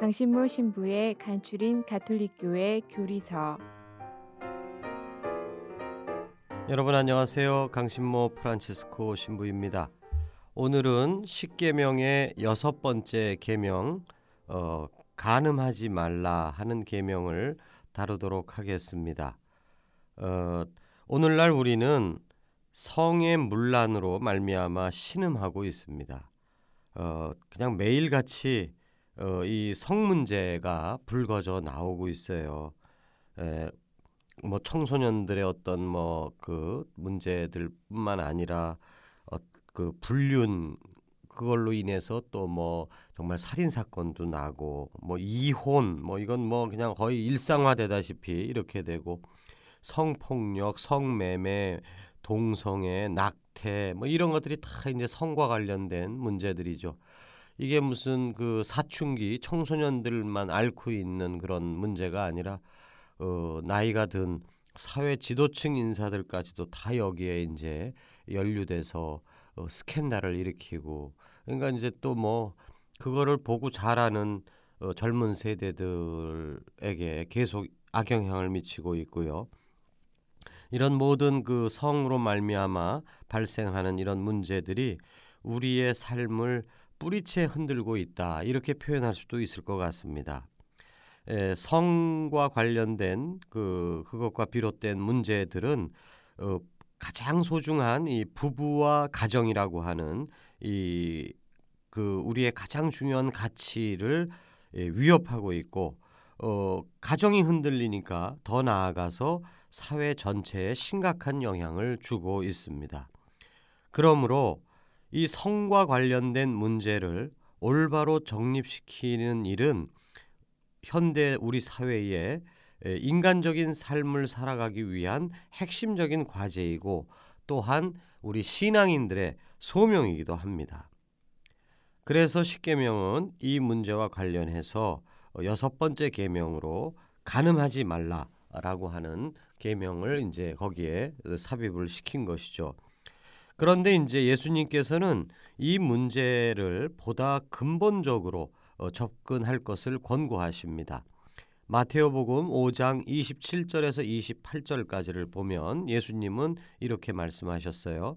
강신모 신부의 간추린 가톨릭교회 교리서 여러분 안녕하세요. 강신모 프란치스코 신부입니다. 오늘은 십계명의 여섯 번째 계명 어, 간음하지 말라 하는 계명을 다루도록 하겠습니다. 어, 오늘날 우리는 성의 문란으로 말미암아 신음하고 있습니다. 어, 그냥 매일같이 어, 이 성 문제가 불거져 나오고 있어요. 에, 뭐 청소년들의 어떤 뭐 그 문제들뿐만 아니라 어, 그 불륜 그걸로 인해서 또 뭐 정말 살인 사건도 나고 뭐 이혼 뭐 이건 뭐 그냥 거의 일상화되다시피 이렇게 되고 성폭력, 성매매, 동성애, 낙태 뭐 이런 것들이 다 이제 성과 관련된 문제들이죠. 이게 무슨 그 사춘기 청소년들만 앓고 있는 그런 문제가 아니라 어, 나이가 든 사회 지도층 인사들까지도 다 여기에 이제 연루돼서 어, 스캔들을 일으키고 그러니까 이제 또 뭐 그거를 보고 자라는 어, 젊은 세대들에게 계속 악영향을 미치고 있고요. 이런 모든 그 성으로 말미암아 발생하는 이런 문제들이 우리의 삶을 뿌리채 흔들고 있다 이렇게 표현할 수도 있을 것 같습니다. 에, 성과 관련된 그 그것과 비롯된 문제들은 어, 가장 소중한 이 부부와 가정이라고 하는 이 그 우리의 가장 중요한 가치를 예, 위협하고 있고 어, 가정이 흔들리니까 더 나아가서 사회 전체에 심각한 영향을 주고 있습니다. 그러므로 이 성과 관련된 문제를 올바로 정립시키는 일은 현대 우리 사회에 인간적인 삶을 살아가기 위한 핵심적인 과제이고 또한 우리 신앙인들의 소명이기도 합니다. 그래서 십계명은 이 문제와 관련해서 여섯 번째 계명으로 간음하지 말라라고 하는 계명을 이제 거기에 삽입을 시킨 것이죠. 그런데 이제 예수님께서는 이 문제를 보다 근본적으로 어, 접근할 것을 권고하십니다. 마테오복음 5장 27절에서 28절까지를 보면 예수님은 이렇게 말씀하셨어요.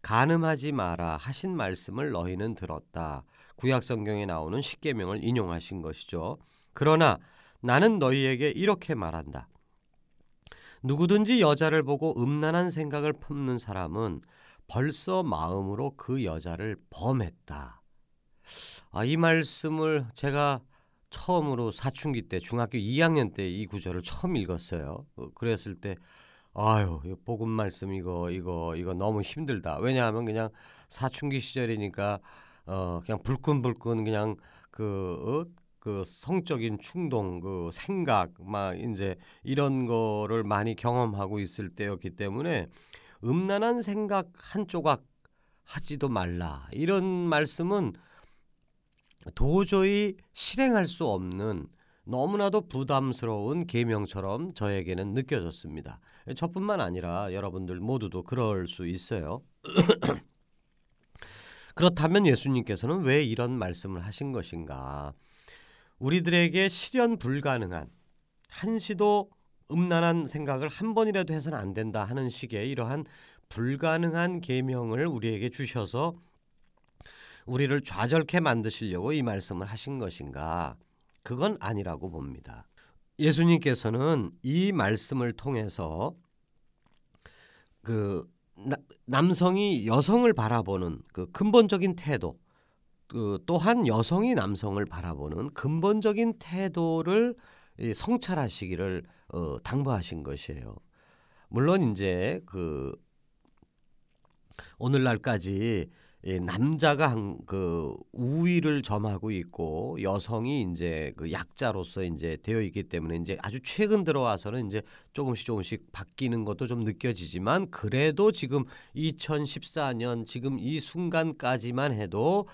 간음하지 마라 하신 말씀을 너희는 들었다. 구약 성경에 나오는 십계명을 인용하신 것이죠. 그러나 나는 너희에게 이렇게 말한다. 누구든지 여자를 보고 음란한 생각을 품는 사람은 벌써 마음으로 그 여자를 범했다. 아, 이 말씀을 제가 처음으로 사춘기 때 중학교 2학년 때 이 구절을 처음 읽었어요. 어, 그랬을 때 아유 복음 말씀 이거 이거 이거 너무 힘들다. 왜냐하면 그냥 사춘기 시절이니까 어 그냥 불끈불끈 그냥 그 어? 그 성적인 충동, 그 생각, 막 이제 이런 거를 많이 경험하고 있을 때였기 때문에 음란한 생각 한 조각 하지도 말라. 이런 말씀은 도저히 실행할 수 없는 너무나도 부담스러운 계명처럼 저에게는 느껴졌습니다. 저뿐만 아니라 여러분들 모두도 그럴 수 있어요. 그렇다면 예수님께서는 왜 이런 말씀을 하신 것인가? 우리들에게 실현 불가능한 한시도 음란한 생각을 한 번이라도 해서는 안 된다 하는 식의 이러한 불가능한 계명을 우리에게 주셔서 우리를 좌절케 만드시려고 이 말씀을 하신 것인가? 그건 아니라고 봅니다. 예수님께서는 이 말씀을 통해서 그 나, 남성이 여성을 바라보는 그 근본적인 태도, 그 또한 여성이 남성을 바라보는 근본적인 태도를 성찰하시기를 어, 당부하신 것이에요. 물론 이제 그 오늘날까지 남자가 그 우위를 점하고 있고 여성이 이제 그 약자로서 이제 되어 있기 때문에 이제 아주 최근 들어와서는 이제 조금씩 조금씩 바뀌는 것도 좀 느껴지지만 그래도 지금 2014년 지금 이 순간까지만 해도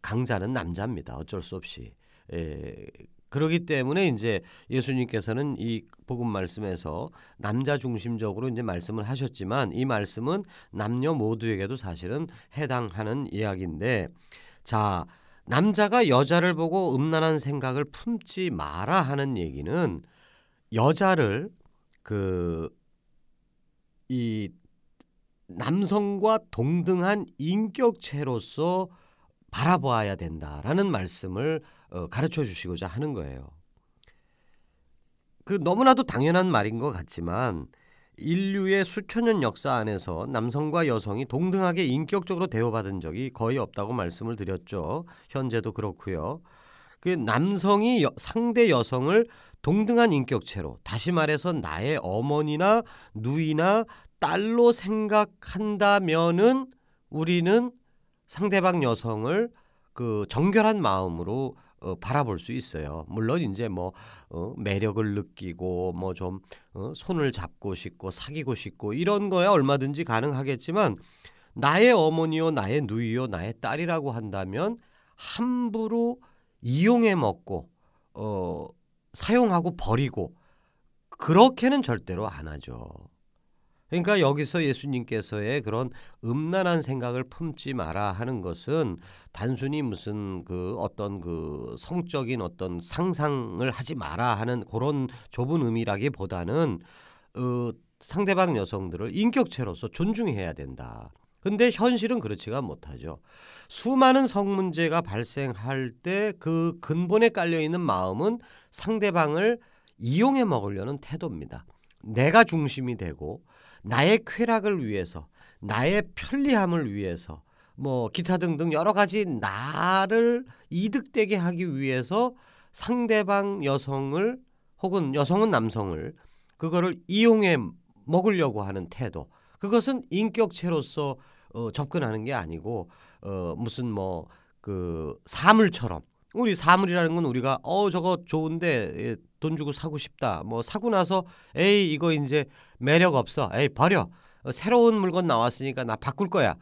강자는 남자입니다. 어쩔 수 없이. 에, 그러기 때문에 이제 예수님께서는 이 복음 말씀에서 남자 중심적으로 이제 말씀을 하셨지만 이 말씀은 남녀 모두에게도 사실은 해당하는 이야기인데 자 남자가 여자를 보고 음란한 생각을 품지 마라 하는 얘기는 여자를 그 이 남성과 동등한 인격체로서 바라보아야 된다라는 말씀을 어, 가르쳐 주시고자 하는 거예요. 그 너무나도 당연한 말인 것 같지만 인류의 수천 년 역사 안에서 남성과 여성이 동등하게 인격적으로 대우받은 적이 거의 없다고 말씀을 드렸죠. 현재도 그렇고요. 그 남성이 여, 상대 여성을 동등한 인격체로 다시 말해서 나의 어머니나 누이나 딸로 생각한다면은 우리는 상대방 여성을 그 정결한 마음으로 어, 바라볼 수 있어요. 물론 이제 뭐 어, 매력을 느끼고 뭐좀 어, 손을 잡고 싶고 사귀고 싶고 이런 거야 얼마든지 가능하겠지만 나의 어머니요, 나의 누이요, 나의 딸이라고 한다면 함부로 이용해 먹고 어, 사용하고 버리고 그렇게는 절대로 안 하죠. 그러니까 여기서 예수님께서의 그런 음란한 생각을 품지 마라 하는 것은 단순히 무슨 그 어떤 그 성적인 어떤 상상을 하지 마라 하는 그런 좁은 의미라기보다는 어, 상대방 여성들을 인격체로서 존중해야 된다. 근데 현실은 그렇지가 못하죠. 수많은 성 문제가 발생할 때 그 근본에 깔려 있는 마음은 상대방을 이용해 먹으려는 태도입니다. 내가 중심이 되고 나의 쾌락을 위해서, 나의 편리함을 위해서, 뭐 기타 등등 여러 가지 나를 이득되게 하기 위해서 상대방 여성을 혹은 여성은 남성을 그거를 이용해 먹으려고 하는 태도. 그것은 인격체로서 어, 접근하는 게 아니고 어, 무슨 뭐 그 사물처럼 우리 사물이라는 건 우리가 어 저거 좋은데 예, 돈 주고 사고 싶다. 뭐 사고 나서 에이 이거 이제 매력 없어. 에이 버려. 어, 새로운 물건 나왔으니까 나 바꿀 거야.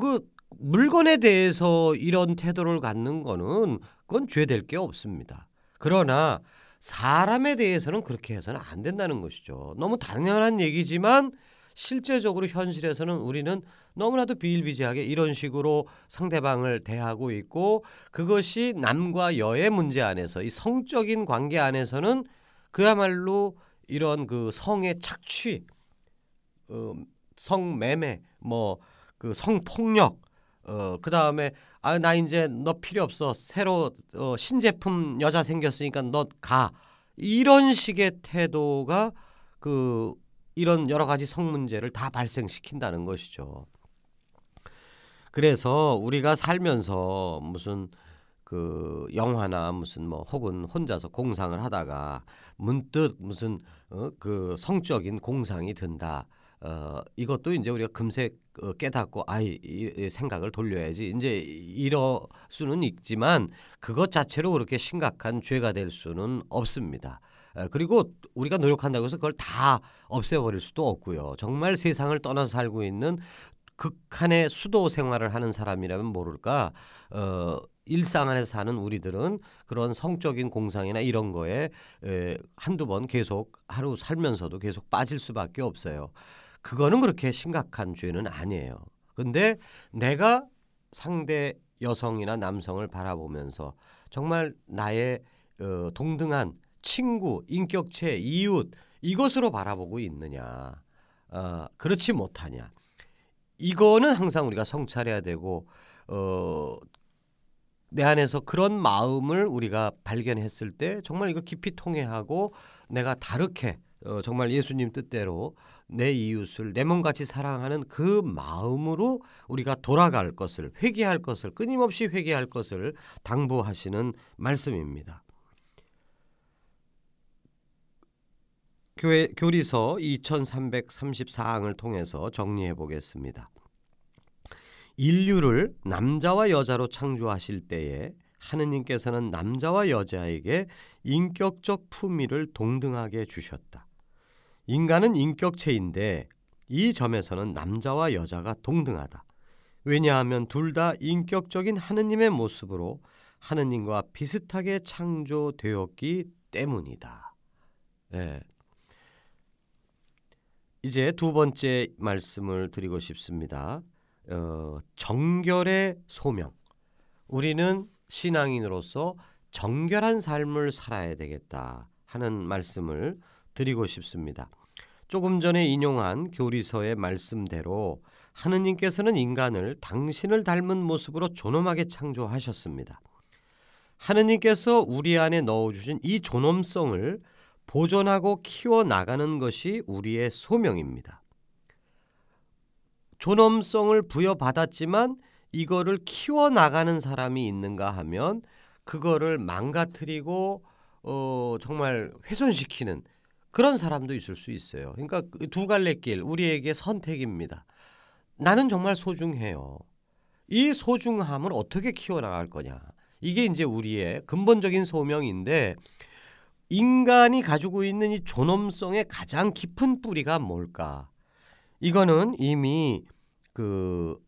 그 물건에 대해서 이런 태도를 갖는 거는 그건 죄될 게 없습니다. 그러나 사람에 대해서는 그렇게 해서는 안 된다는 것이죠. 너무 당연한 얘기지만 실제적으로 현실에서는 우리는 너무나도 비일비재하게 이런 식으로 상대방을 대하고 있고 그것이 남과 여의 문제 안에서 이 성적인 관계 안에서는 그야말로 이런 그 성의 착취, 어, 성매매, 뭐 그 성폭력, 어, 그 다음에 아 나 이제 너 필요 없어. 새로 어, 신제품 여자 생겼으니까 너 가. 이런 식의 태도가 그 이런 여러 가지 성 문제를 다 발생시킨다는 것이죠. 그래서 우리가 살면서 무슨 그 영화나 무슨 뭐 혹은 혼자서 공상을 하다가 문득 무슨 어, 그 성적인 공상이 든다. 어, 이것도 이제 우리가 금세 어, 깨닫고 아이 이, 생각을 돌려야지 이제 이럴 수는 있지만 그것 자체로 그렇게 심각한 죄가 될 수는 없습니다. 그리고 우리가 노력한다고 해서 그걸 다 없애버릴 수도 없고요. 정말 세상을 떠나서 살고 있는 극한의 수도 생활을 하는 사람이라면 모를까 어, 일상 안에서 사는 우리들은 그런 성적인 공상이나 이런 거에 에, 한두 번 계속 하루 살면서도 계속 빠질 수밖에 없어요. 그거는 그렇게 심각한 죄는 아니에요. 근데 내가 상대 여성이나 남성을 바라보면서 정말 나의 어, 동등한 친구, 인격체, 이웃 이것으로 바라보고 있느냐? 어, 그렇지 못하냐? 이거는 항상 우리가 성찰해야 되고 어, 내 안에서 그런 마음을 우리가 발견했을 때 정말 이거 깊이 통해하고 내가 다르게 어, 정말 예수님 뜻대로 내 이웃을 내 몸같이 사랑하는 그 마음으로 우리가 돌아갈 것을 회개할 것을 끊임없이 회개할 것을 당부하시는 말씀입니다. 교회 교리서 2334항을 통해서 정리해 보겠습니다. 인류를 남자와 여자로 창조하실 때에 하느님께서는 남자와 여자에게 인격적 품위를 동등하게 주셨다. 인간은 인격체인데 이 점에서는 남자와 여자가 동등하다. 왜냐하면 둘 다 인격적인 하느님의 모습으로 하느님과 비슷하게 창조되었기 때문이다. 네. 이제 두 번째 말씀을 드리고 싶습니다. 어, 정결의 소명. 우리는 신앙인으로서 정결한 삶을 살아야 되겠다 하는 말씀을 드리고 싶습니다. 조금 전에 인용한 교리서의 말씀대로 하느님께서는 인간을 당신을 닮은 모습으로 존엄하게 창조하셨습니다. 하느님께서 우리 안에 넣어주신 이 존엄성을 보존하고 키워 나가는 것이 우리의 소명입니다. 존엄성을 부여받았지만 이거를 키워 나가는 사람이 있는가 하면 그거를 망가뜨리고 어, 정말 훼손시키는 그런 사람도 있을 수 있어요. 그러니까 그두 갈래 길 우리에게 선택입니다. 나는 정말 소중해요. 이 소중함을 어떻게 키워나갈 거냐. 이게 이제 우리의 근본적인 소명인데 인간이 가지고 있는 이 존엄성의 가장 깊은 뿌리가 뭘까? 이거는 이미 그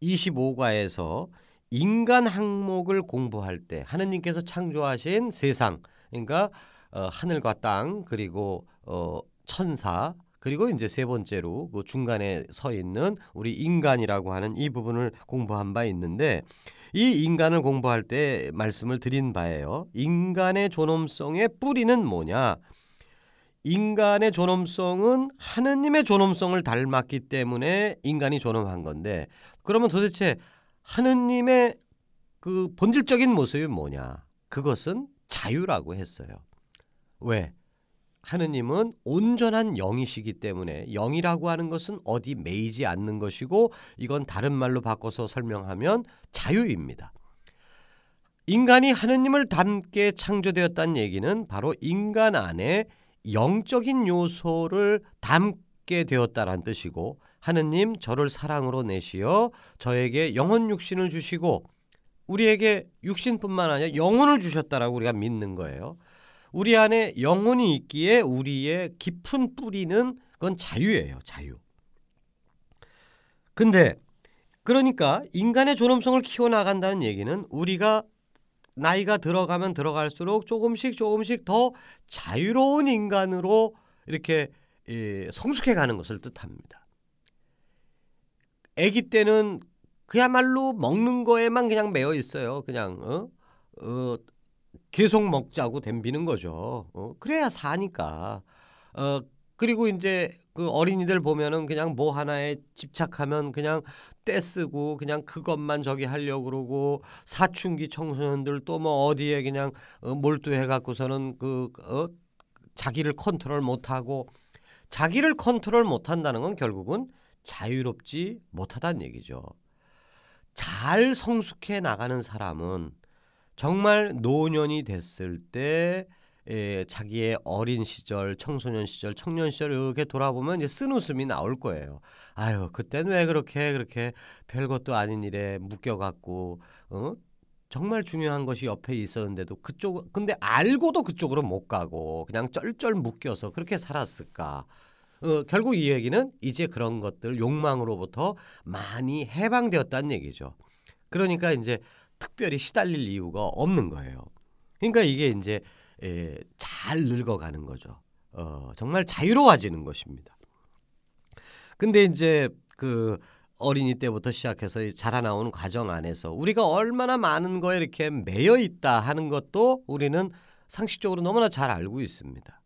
25과에서 인간 항목을 공부할 때 하느님께서 창조하신 세상 그러니까 어, 하늘과 땅 그리고 어, 천사 그리고 이제 세 번째로 그 중간에 서 있는 우리 인간이라고 하는 이 부분을 공부한 바 있는데 이 인간을 공부할 때 말씀을 드린 바예요. 인간의 존엄성의 뿌리는 뭐냐? 인간의 존엄성은 하느님의 존엄성을 닮았기 때문에 인간이 존엄한 건데 그러면 도대체 하느님의 그 본질적인 모습이 뭐냐? 그것은 자유라고 했어요. 왜? 하느님은 온전한 영이시기 때문에 영이라고 하는 것은 어디 매이지 않는 것이고 이건 다른 말로 바꿔서 설명하면 자유입니다. 인간이 하느님을 닮게 창조되었다는 얘기는 바로 인간 안에 영적인 요소를 담게 되었다란 뜻이고 하느님 저를 사랑으로 내시어 저에게 영혼 육신을 주시고 우리에게 육신뿐만 아니라 영혼을 주셨다라고 우리가 믿는 거예요. 우리 안에 영혼이 있기에 우리의 깊은 뿌리는 그건 자유예요. 자유. 근데 그러니까 인간의 존엄성을 키워나간다는 얘기는 우리가 나이가 들어가면 들어갈수록 조금씩 조금씩 더 자유로운 인간으로 이렇게 성숙해 가는 것을 뜻합니다. 아기 때는 그야말로 먹는 거에만 그냥 매여 있어요. 그냥 어? 어, 계속 먹자고 덤비는 거죠. 어, 그래야 사니까. 어, 그리고 이제 그 어린이들 보면은 그냥 뭐 하나에 집착하면 그냥 떼쓰고 그냥 그것만 저기 하려고 그러고 사춘기 청소년들 또 뭐 어디에 그냥 어, 몰두해 갖고서는 그 어, 자기를 컨트롤 못 하고 자기를 컨트롤 못 한다는 건 결국은 자유롭지 못하다는 얘기죠. 잘 성숙해 나가는 사람은 정말 노년이 됐을 때 예, 자기의 어린 시절, 청소년 시절, 청년 시절 이렇게 돌아보면 이제 쓴 웃음이 나올 거예요. 아유, 그때는 왜 그렇게 그렇게 별것도 아닌 일에 묶여갖고 어? 정말 중요한 것이 옆에 있었는데도 그쪽 근데 알고도 그쪽으로 못 가고 그냥 쩔쩔 묶여서 그렇게 살았을까? 어, 결국 이 얘기는 이제 그런 것들 욕망으로부터 많이 해방되었다는 얘기죠. 그러니까 이제 특별히 시달릴 이유가 없는 거예요. 그러니까 이게 이제 에, 잘 늙어가는 거죠. 어, 정말 자유로워지는 것입니다. 근데 이제 그 어린이 때부터 시작해서 자라나오는 과정 안에서 우리가 얼마나 많은 거에 이렇게 매여 있다 하는 것도 우리는 상식적으로 너무나 잘 알고 있습니다.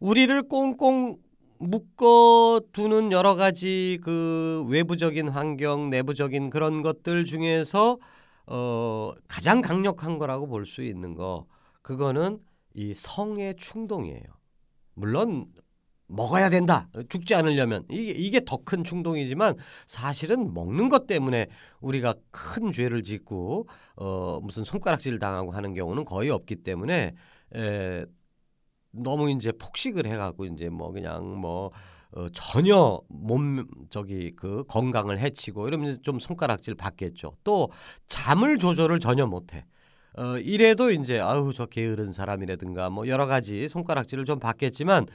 우리를 꽁꽁 묶어두는 여러 가지 그 외부적인 환경, 내부적인 그런 것들 중에서 어, 가장 강력한 거라고 볼 수 있는 거 그거는 이 성의 충동이에요. 물론 먹어야 된다. 죽지 않으려면 이게 이게 더 큰 충동이지만 사실은 먹는 것 때문에 우리가 큰 죄를 짓고 어 무슨 손가락질 당하고 하는 경우는 거의 없기 때문에 에 너무 이제 폭식을 해 갖고 이제 뭐 그냥 뭐 어, 전혀 몸 저기 그 건강을 해치고 이러면 좀 손가락질 받겠죠. 또 잠을 조절을 전혀 못해. 어, 이래도 이제 아우 저 게으른 사람이라든가 뭐 여러 가지 손가락질을 좀 받겠지만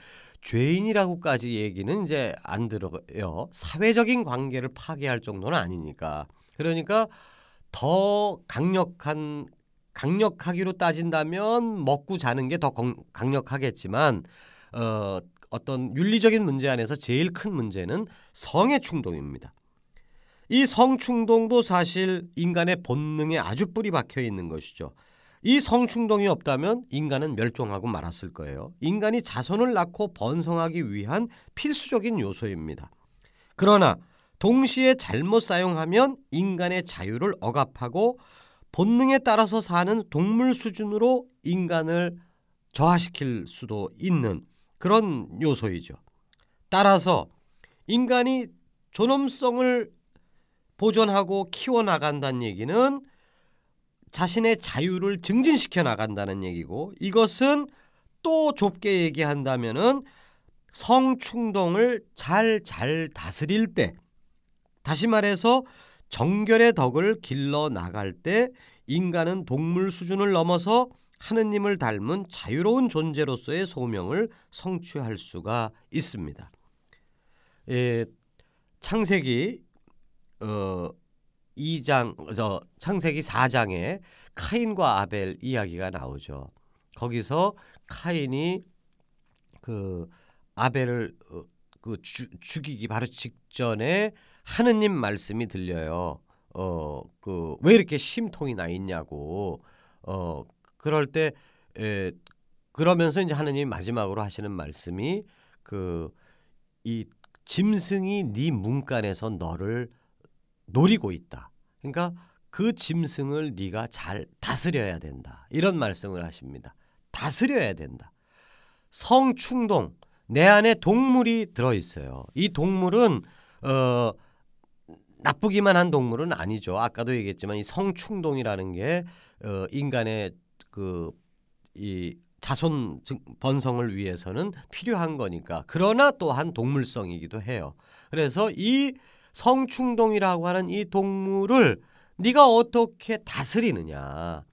죄인이라고까지 얘기는 이제 안 들어요. 사회적인 관계를 파괴할 정도는 아니니까. 그러니까 더 강력한 강력하기로 따진다면 먹고 자는 게 더 강력하겠지만 어, 어떤 윤리적인 문제 안에서 제일 큰 문제는 성의 충동입니다. 이 성충동도 사실 인간의 본능에 아주 뿌리 박혀 있는 것이죠. 이 성충동이 없다면 인간은 멸종하고 말았을 거예요. 인간이 자손을 낳고 번성하기 위한 필수적인 요소입니다. 그러나 동시에 잘못 사용하면 인간의 자유를 억압하고 본능에 따라서 사는 동물 수준으로 인간을 저하시킬 수도 있는 그런 요소이죠. 따라서 인간이 존엄성을 보존하고 키워나간다는 얘기는 자신의 자유를 증진시켜 나간다는 얘기고 이것은 또 좁게 얘기한다면은 성충동을 잘 잘 다스릴 때 다시 말해서 정결의 덕을 길러 나갈 때 인간은 동물 수준을 넘어서 하느님을 닮은 자유로운 존재로서의 소명을 성취할 수가 있습니다. 예, 창세기 어 2장 저 창세기 4장에 카인과 아벨 이야기가 나오죠. 거기서 카인이 그 아벨을 어, 그 주, 죽이기 바로 직전에 하느님 말씀이 들려요. 어 그 왜 이렇게 심통이 나 있냐고. 어 그럴 때 에, 그러면서 이제 하느님이 마지막으로 하시는 말씀이 그 이 짐승이 네 문간에서 너를 노리고 있다. 그러니까 그 짐승을 네가 잘 다스려야 된다. 이런 말씀을 하십니다. 다스려야 된다. 성충동 내 안에 동물이 들어 있어요. 이 동물은 어 나쁘기만 한 동물은 아니죠. 아까도 얘기했지만 이 성충동이라는 게 어, 인간의 그이 자손 번성을 위해서는 필요한 거니까. 그러나 또한 동물성이기도 해요. 그래서 이 성충동이라고 하는 이 동물을 네가 어떻게 다스리느냐.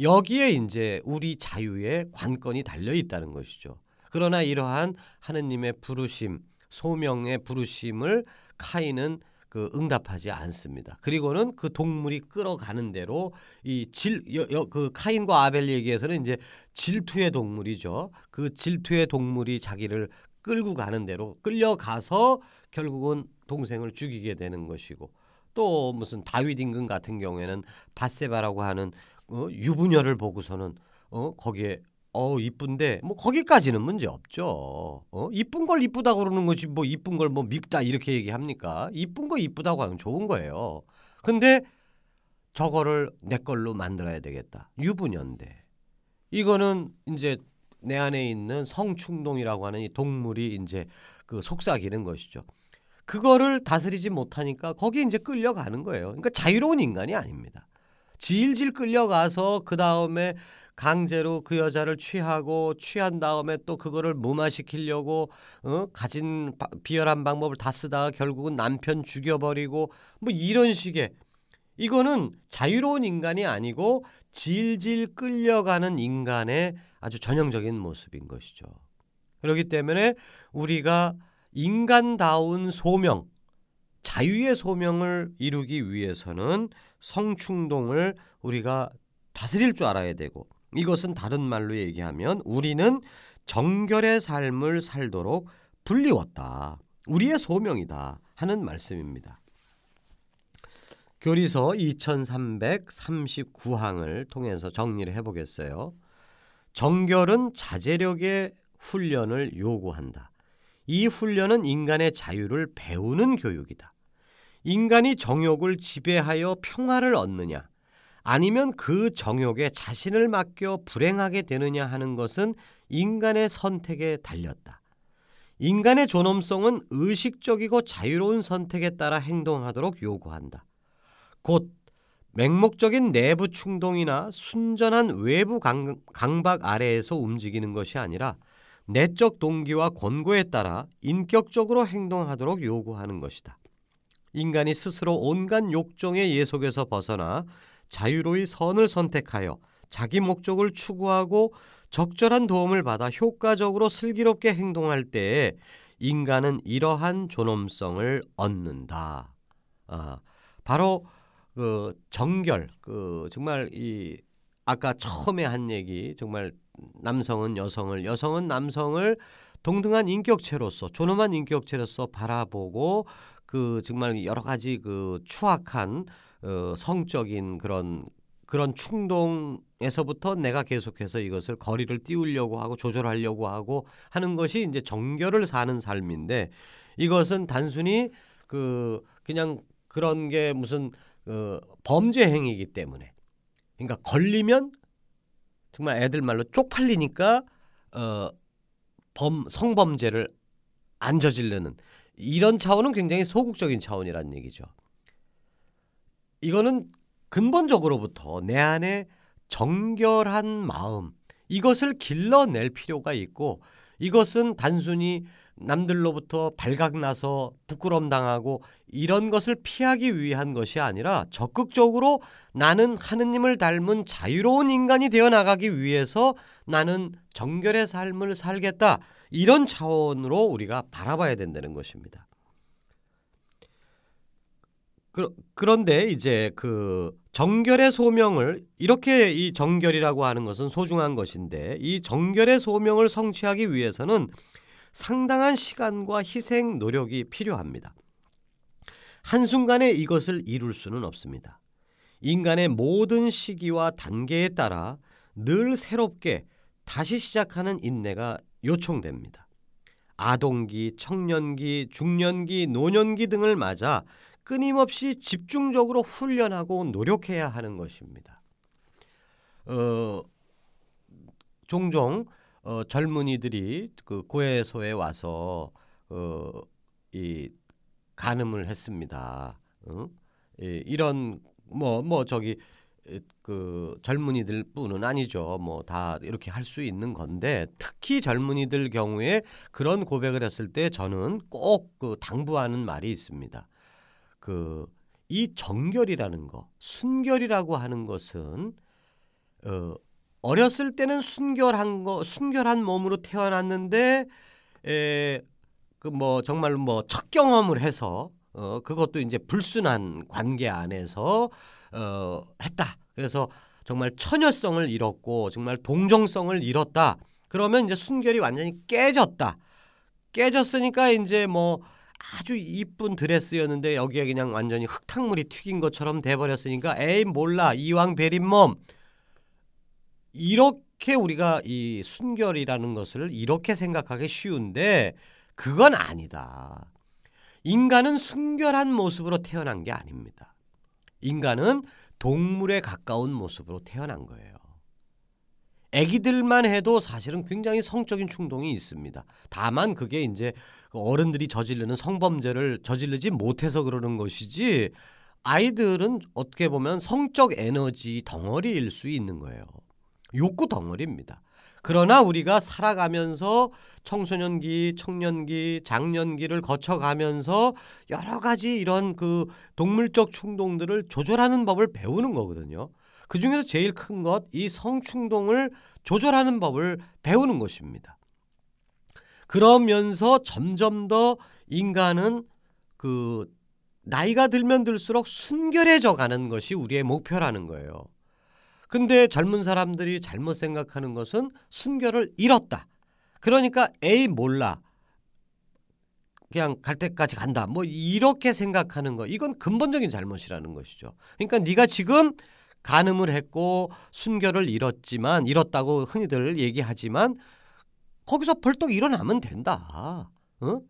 여기에 이제 우리 자유의 관건이 달려 있다는 것이죠. 그러나 이러한 하느님의 부르심, 소명의 부르심을 카인은 그 응답하지 않습니다. 그리고는 그 동물이 끌어가는 대로 이 질 그 카인과 아벨 얘기에서는 이제 질투의 동물이죠. 그 질투의 동물이 자기를 끌고 가는 대로 끌려가서 결국은 동생을 죽이게 되는 것이고 또 무슨 다윗 임금 같은 경우에는 바세바라고 하는 어, 유부녀를 보고서는 어 거기에 어 이쁜데 뭐 거기까지는 문제 없죠. 어 이쁜 걸 이쁘다 그러는 거지 뭐 이쁜 걸 뭐 밉다 이렇게 얘기합니까? 이쁜 거 이쁘다고 하면 좋은 거예요. 근데 저거를 내 걸로 만들어야 되겠다. 유부녀인데 이거는 이제 내 안에 있는 성충동이라고 하는 이 동물이 이제 그 속삭이는 것이죠. 그거를 다스리지 못하니까 거기 이제 끌려가는 거예요. 그러니까 자유로운 인간이 아닙니다. 질질 끌려가서 그 다음에 강제로 그 여자를 취하고 취한 다음에 또 그거를 무마시키려고 어? 가진 비열한 방법을 다 쓰다가 결국은 남편 죽여버리고 뭐 이런 식의 이거는 자유로운 인간이 아니고 질질 끌려가는 인간의 아주 전형적인 모습인 것이죠. 그렇기 때문에 우리가 인간다운 소명, 자유의 소명을 이루기 위해서는 성충동을 우리가 다스릴 줄 알아야 되고 이것은 다른 말로 얘기하면 우리는 정결의 삶을 살도록 불리웠다. 우리의 소명이다 하는 말씀입니다. 교리서 2339항을 통해서 정리를 해 보겠어요. 정결은 자제력의 훈련을 요구한다. 이 훈련은 인간의 자유를 배우는 교육이다. 인간이 정욕을 지배하여 평화를 얻느냐, 아니면 그 정욕에 자신을 맡겨 불행하게 되느냐 하는 것은 인간의 선택에 달렸다. 인간의 존엄성은 의식적이고 자유로운 선택에 따라 행동하도록 요구한다. 곧 맹목적인 내부 충동이나 순전한 외부 강, 박 아래에서 움직이는 것이 아니라 내적 동기와 권고에 따라 인격적으로 행동하도록 요구하는 것이다. 인간이 스스로 온갖 욕종의 예속에서 벗어나 자유로이 선을 선택하여 자기 목적을 추구하고 적절한 도움을 받아 효과적으로 슬기롭게 행동할 때에 인간은 이러한 존엄성을 얻는다. 아, 바로 그 정결, 그 정말 이 아까 처음에 한 얘기 정말 남성은 여성을 여성은 남성을 동등한 인격체로서 존엄한 인격체로서 바라보고 그 정말 여러 가지 그 추악한 어, 성적인 그런 그런 충동에서부터 내가 계속해서 이것을 거리를 띄우려고 하고 조절하려고 하고 하는 것이 이제 정결을 사는 삶인데 이것은 단순히 그 그냥 그런 게 무슨 그 범죄 행위이기 때문에 그러니까 걸리면 정말 애들 말로 쪽팔리니까 어, 범 성범죄를 안 저지르는 이런 차원은 굉장히 소극적인 차원이라는 얘기죠. 이거는 근본적으로부터 내 안에 정결한 마음 이것을 길러낼 필요가 있고 이것은 단순히 남들로부터 발각나서 부끄럼 당하고 이런 것을 피하기 위한 것이 아니라 적극적으로 나는 하느님을 닮은 자유로운 인간이 되어 나가기 위해서 나는 정결의 삶을 살겠다. 이런 차원으로 우리가 바라봐야 된다는 것입니다. 그런데 이제 그 정결의 소명을 이렇게 이 정결이라고 하는 것은 소중한 것인데 이 정결의 소명을 성취하기 위해서는 상당한 시간과 희생 노력이 필요합니다. 한순간에 이것을 이룰 수는 없습니다. 인간의 모든 시기와 단계에 따라 늘 새롭게 다시 시작하는 인내가 요청됩니다. 아동기, 청년기, 중년기, 노년기 등을 맞아 끊임없이 집중적으로 훈련하고 노력해야 하는 것입니다. 어, 종종 어, 젊은이들이 그 고해소에 와서 어, 이 간음을 했습니다. 어? 이, 이런 뭐뭐 뭐 저기 그 젊은이들 뿐은 아니죠. 뭐 다 이렇게 할 수 있는 건데 특히 젊은이들 경우에 그런 고백을 했을 때 저는 꼭 그 당부하는 말이 있습니다. 그 이 정결이라는 거, 순결이라고 하는 것은 어 어렸을 때는 순결한 거, 순결한 몸으로 태어났는데 에 그 뭐 정말 뭐첫 경험을 해서 어 그것도 이제 불순한 관계 안에서 어 했다. 그래서 정말 처녀성을 잃었고 정말 동정성을 잃었다. 그러면 이제 순결이 완전히 깨졌다. 깨졌으니까 이제 뭐 아주 이쁜 드레스였는데 여기에 그냥 완전히 흙탕물이 튀긴 것처럼 돼버렸으니까 에이 몰라 이왕 베린 몸 이렇게 우리가 이 순결이라는 것을 이렇게 생각하기 쉬운데 그건 아니다. 인간은 순결한 모습으로 태어난 게 아닙니다. 인간은 동물에 가까운 모습으로 태어난 거예요. 아기들만 해도 사실은 굉장히 성적인 충동이 있습니다. 다만 그게 이제 그 어른들이 저지르는 성범죄를 저지르지 못해서 그러는 것이지 아이들은 어떻게 보면 성적 에너지 덩어리일 수 있는 거예요. 욕구 덩어리입니다. 그러나 우리가 살아가면서 청소년기, 청년기, 장년기를 거쳐가면서 여러 가지 이런 그 동물적 충동들을 조절하는 법을 배우는 거거든요. 그 중에서 제일 큰 것, 이 성충동을 조절하는 법을 배우는 것입니다. 그러면서 점점 더 인간은 그 나이가 들면 들수록 순결해져 가는 것이 우리의 목표라는 거예요. 근데 젊은 사람들이 잘못 생각하는 것은 순결을 잃었다. 그러니까 에이 몰라. 그냥 갈 때까지 간다. 뭐 이렇게 생각하는 거. 이건 근본적인 잘못이라는 것이죠. 그러니까 네가 지금 간음을 했고 순결을 잃었지만 잃었다고 흔히들 얘기하지만 거기서 벌떡 일어나면 된다. 어?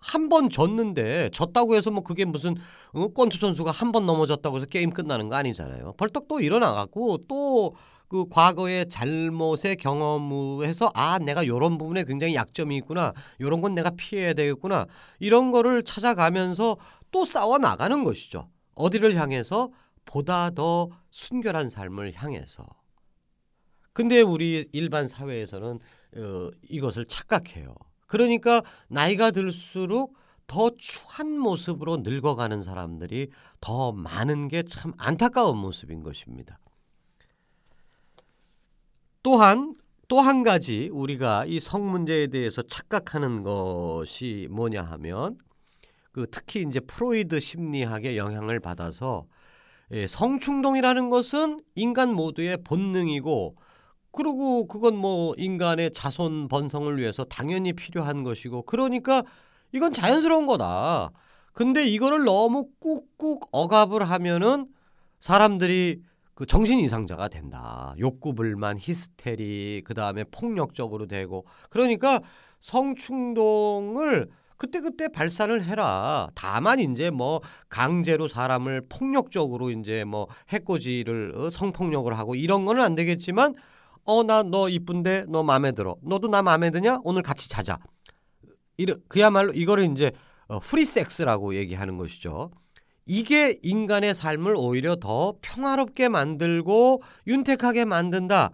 한번 졌는데 졌다고 해서 뭐 그게 무슨 어, 권투 선수가 한 번 넘어졌다고 해서 게임 끝나는 거 아니잖아요. 벌떡 또 일어나 갖고 또 그 과거의 잘못의 경험해서 아 내가 요런 부분에 굉장히 약점이 있구나 요런 건 내가 피해야 되겠구나 이런 거를 찾아가면서 또 싸워 나가는 것이죠. 어디를 향해서 보다 더 순결한 삶을 향해서. 근데 우리 일반 사회에서는 어, 이것을 착각해요. 그러니까 나이가 들수록 더 추한 모습으로 늙어가는 사람들이 더 많은 게 참 안타까운 모습인 것입니다. 또한 또 한 가지 우리가 이 성 문제에 대해서 착각하는 것이 뭐냐 하면 그 특히 이제 프로이드 심리학의 영향을 받아서 예, 성충동이라는 것은 인간 모두의 본능이고 그리고 그건 뭐 인간의 자손 번성을 위해서 당연히 필요한 것이고 그러니까 이건 자연스러운 거다. 근데 이거를 너무 꾹꾹 억압을 하면은 사람들이 그 정신 이상자가 된다. 욕구 불만, 히스테리, 그다음에 폭력적으로 되고 그러니까 성충동을 그때그때 발산을 해라. 다만 이제 뭐 강제로 사람을 폭력적으로 이제 뭐 해코지를 어, 성폭력을 하고 이런 거는 안 되겠지만 어 나 너 이쁜데 너 마음에 들어. 너도 나 마음에 드냐? 오늘 같이 자자. 이러, 그야말로 이거를 이제 어, 프리섹스라고 얘기하는 것이죠. 이게 인간의 삶을 오히려 더 평화롭게 만들고 윤택하게 만든다.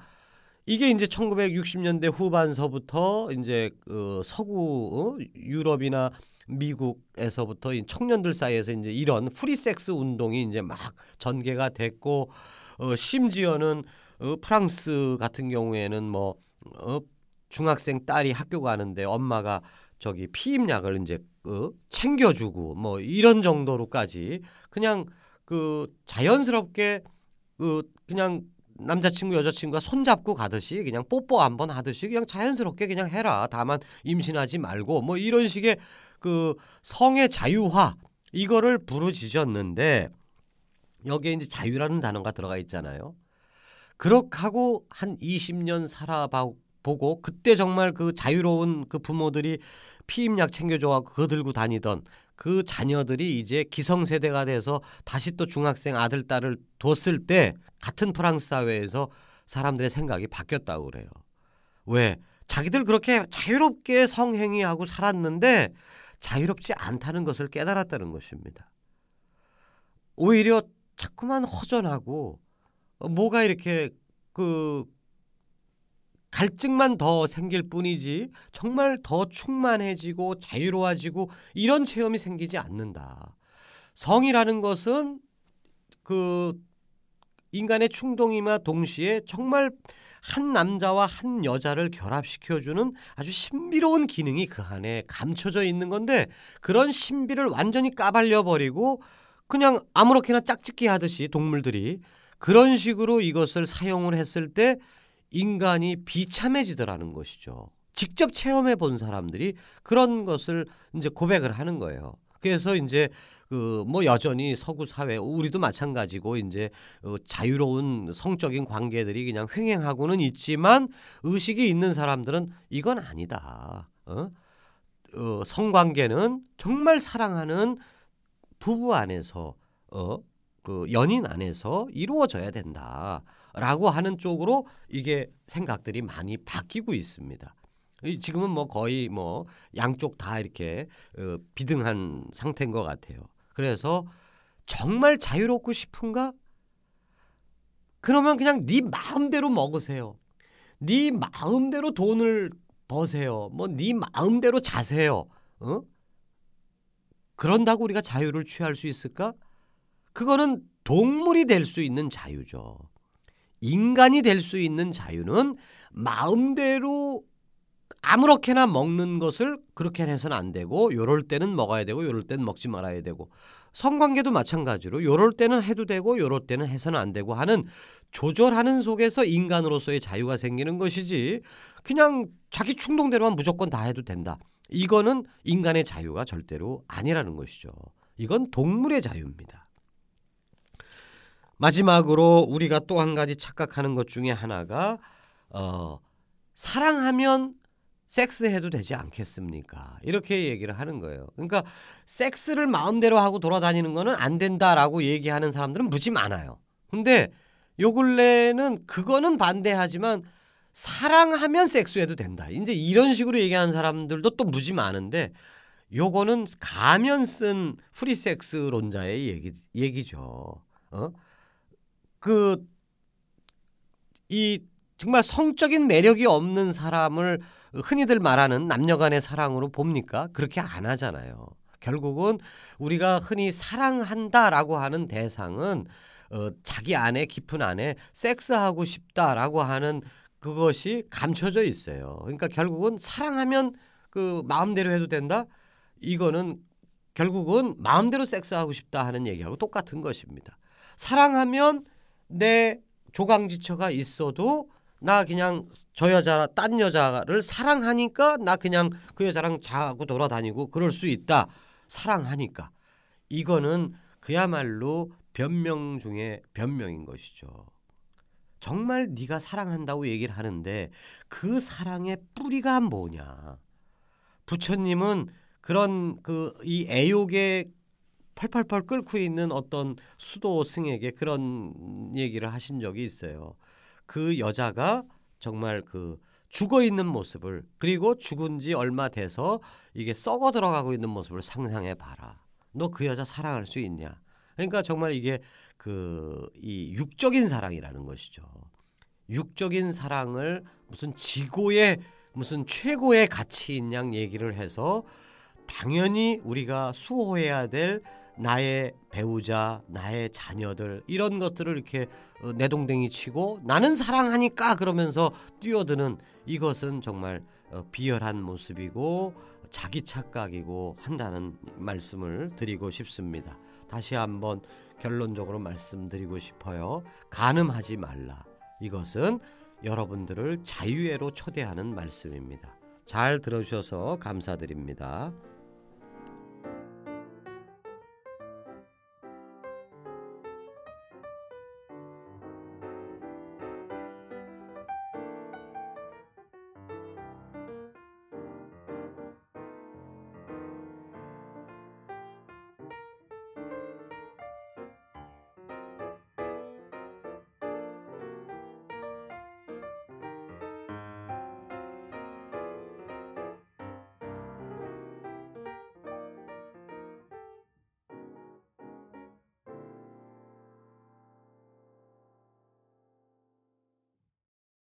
이게 이제 1960년대 후반서부터 이제 그 서구 어? 유럽이나 미국에서부터 청년들 사이에서 이제 이런 프리섹스 운동이 이제 막 전개가 됐고 어, 심지어는 어, 프랑스 같은 경우에는 뭐 어, 중학생 딸이 학교 가는데 엄마가 저기 피임약을 이제 어, 챙겨주고 뭐 이런 정도로까지 그냥 그 자연스럽게 그 그냥 남자친구 여자친구가 손잡고 가듯이 그냥 뽀뽀 한번 하듯이 그냥 자연스럽게 그냥 해라. 다만 임신하지 말고 뭐 이런 식의 그 성의 자유화 이거를 부르짖었는데 여기에 이제 자유라는 단어가 들어가 있잖아요. 그렇게 하고 한 20년 살아보고 그때 정말 그 자유로운 그 부모들이 피임약 챙겨줘서 그거 들고 다니던 그 자녀들이 이제 기성세대가 돼서 다시 또 중학생 아들 딸을 뒀을 때 같은 프랑스 사회에서 사람들의 생각이 바뀌었다고 그래요. 왜? 자기들 그렇게 자유롭게 성행위하고 살았는데 자유롭지 않다는 것을 깨달았다는 것입니다. 오히려 자꾸만 허전하고 뭐가 이렇게 그 갈증만 더 생길 뿐이지 정말 더 충만해지고 자유로워지고 이런 체험이 생기지 않는다. 성이라는 것은 그 인간의 충동이나 동시에 정말 한 남자와 한 여자를 결합시켜주는 아주 신비로운 기능이 그 안에 감춰져 있는 건데 그런 신비를 완전히 까발려 버리고 그냥 아무렇게나 짝짓기 하듯이 동물들이 그런 식으로 이것을 사용을 했을 때 인간이 비참해지더라는 것이죠. 직접 체험해 본 사람들이 그런 것을 이제 고백을 하는 거예요. 그래서 이제 그 뭐 여전히 서구 사회 우리도 마찬가지고 이제 어 자유로운 성적인 관계들이 그냥 횡행하고는 있지만 의식이 있는 사람들은 이건 아니다. 어? 어 성관계는 정말 사랑하는 부부 안에서 어? 그 연인 안에서 이루어져야 된다. 라고 하는 쪽으로 이게 생각들이 많이 바뀌고 있습니다. 지금은 뭐 거의 뭐 양쪽 다 이렇게 어, 비등한 상태인 것 같아요. 그래서 정말 자유롭고 싶은가? 그러면 그냥 네 마음대로 먹으세요. 네 마음대로 돈을 버세요. 뭐 네 마음대로 자세요. 어? 그런다고 우리가 자유를 취할 수 있을까? 그거는 동물이 될 수 있는 자유죠. 인간이 될 수 있는 자유는 마음대로 아무렇게나 먹는 것을 그렇게 해서는 안 되고 요럴 때는 먹어야 되고 요럴 때는 먹지 말아야 되고 성관계도 마찬가지로 요럴 때는 해도 되고 요럴 때는 해서는 안 되고 하는 조절하는 속에서 인간으로서의 자유가 생기는 것이지 그냥 자기 충동대로만 무조건 다 해도 된다. 이거는 인간의 자유가 절대로 아니라는 것이죠. 이건 동물의 자유입니다. 마지막으로 우리가 또 한 가지 착각하는 것 중에 하나가 어, 사랑하면 섹스해도 되지 않겠습니까? 이렇게 얘기를 하는 거예요. 그러니까 섹스를 마음대로 하고 돌아다니는 거는 안 된다라고 얘기하는 사람들은 무지 많아요. 근데 요 근래는 그거는 반대하지만 사랑하면 섹스해도 된다. 이제 이런 식으로 얘기하는 사람들도 또 무지 많은데 요거는 가면 쓴 프리섹스론자의 얘기 얘기죠. 어? 그 이 정말 성적인 매력이 없는 사람을 흔히들 말하는 남녀간의 사랑으로 봅니까? 그렇게 안 하잖아요. 결국은 우리가 흔히 사랑한다라고 하는 대상은 어, 자기 안에 깊은 안에 섹스하고 싶다라고 하는 그것이 감춰져 있어요. 그러니까 결국은 사랑하면 그 마음대로 해도 된다. 이거는 결국은 마음대로 섹스하고 싶다 하는 얘기하고 똑같은 것입니다. 사랑하면 내 조강지처가 있어도 나 그냥 저 여자 딴 여자를 사랑하니까 나 그냥 그 여자랑 자고 돌아다니고 그럴 수 있다. 사랑하니까. 이거는 그야말로 변명 중에 변명인 것이죠. 정말 네가 사랑한다고 얘기를 하는데 그 사랑의 뿌리가 뭐냐? 부처님은 그런 그 이 애욕에 펄펄펄 끓고 있는 어떤 수도 승에게 그런 얘기를 하신 적이 있어요. 그 여자가 정말 그 죽어 있는 모습을 그리고 죽은 지 얼마 돼서 이게 썩어 들어가고 있는 모습을 상상해 봐라. 너 그 여자 사랑할 수 있냐? 그러니까 정말 이게 그 이 육적인 사랑이라는 것이죠. 육적인 사랑을 무슨 지고의 무슨 최고의 가치인 양 얘기를 해서 당연히 우리가 수호해야 될 나의 배우자, 나의 자녀들 이런 것들을 이렇게 어, 내동댕이 치고 나는 사랑하니까 그러면서 뛰어드는 이것은 정말 어, 비열한 모습이고 자기 착각이고 한다는 말씀을 드리고 싶습니다. 다시 한번 결론적으로 말씀드리고 싶어요. 가늠하지 말라. 이것은 여러분들을 자유회로 초대하는 말씀입니다. 잘 들어주셔서 감사드립니다.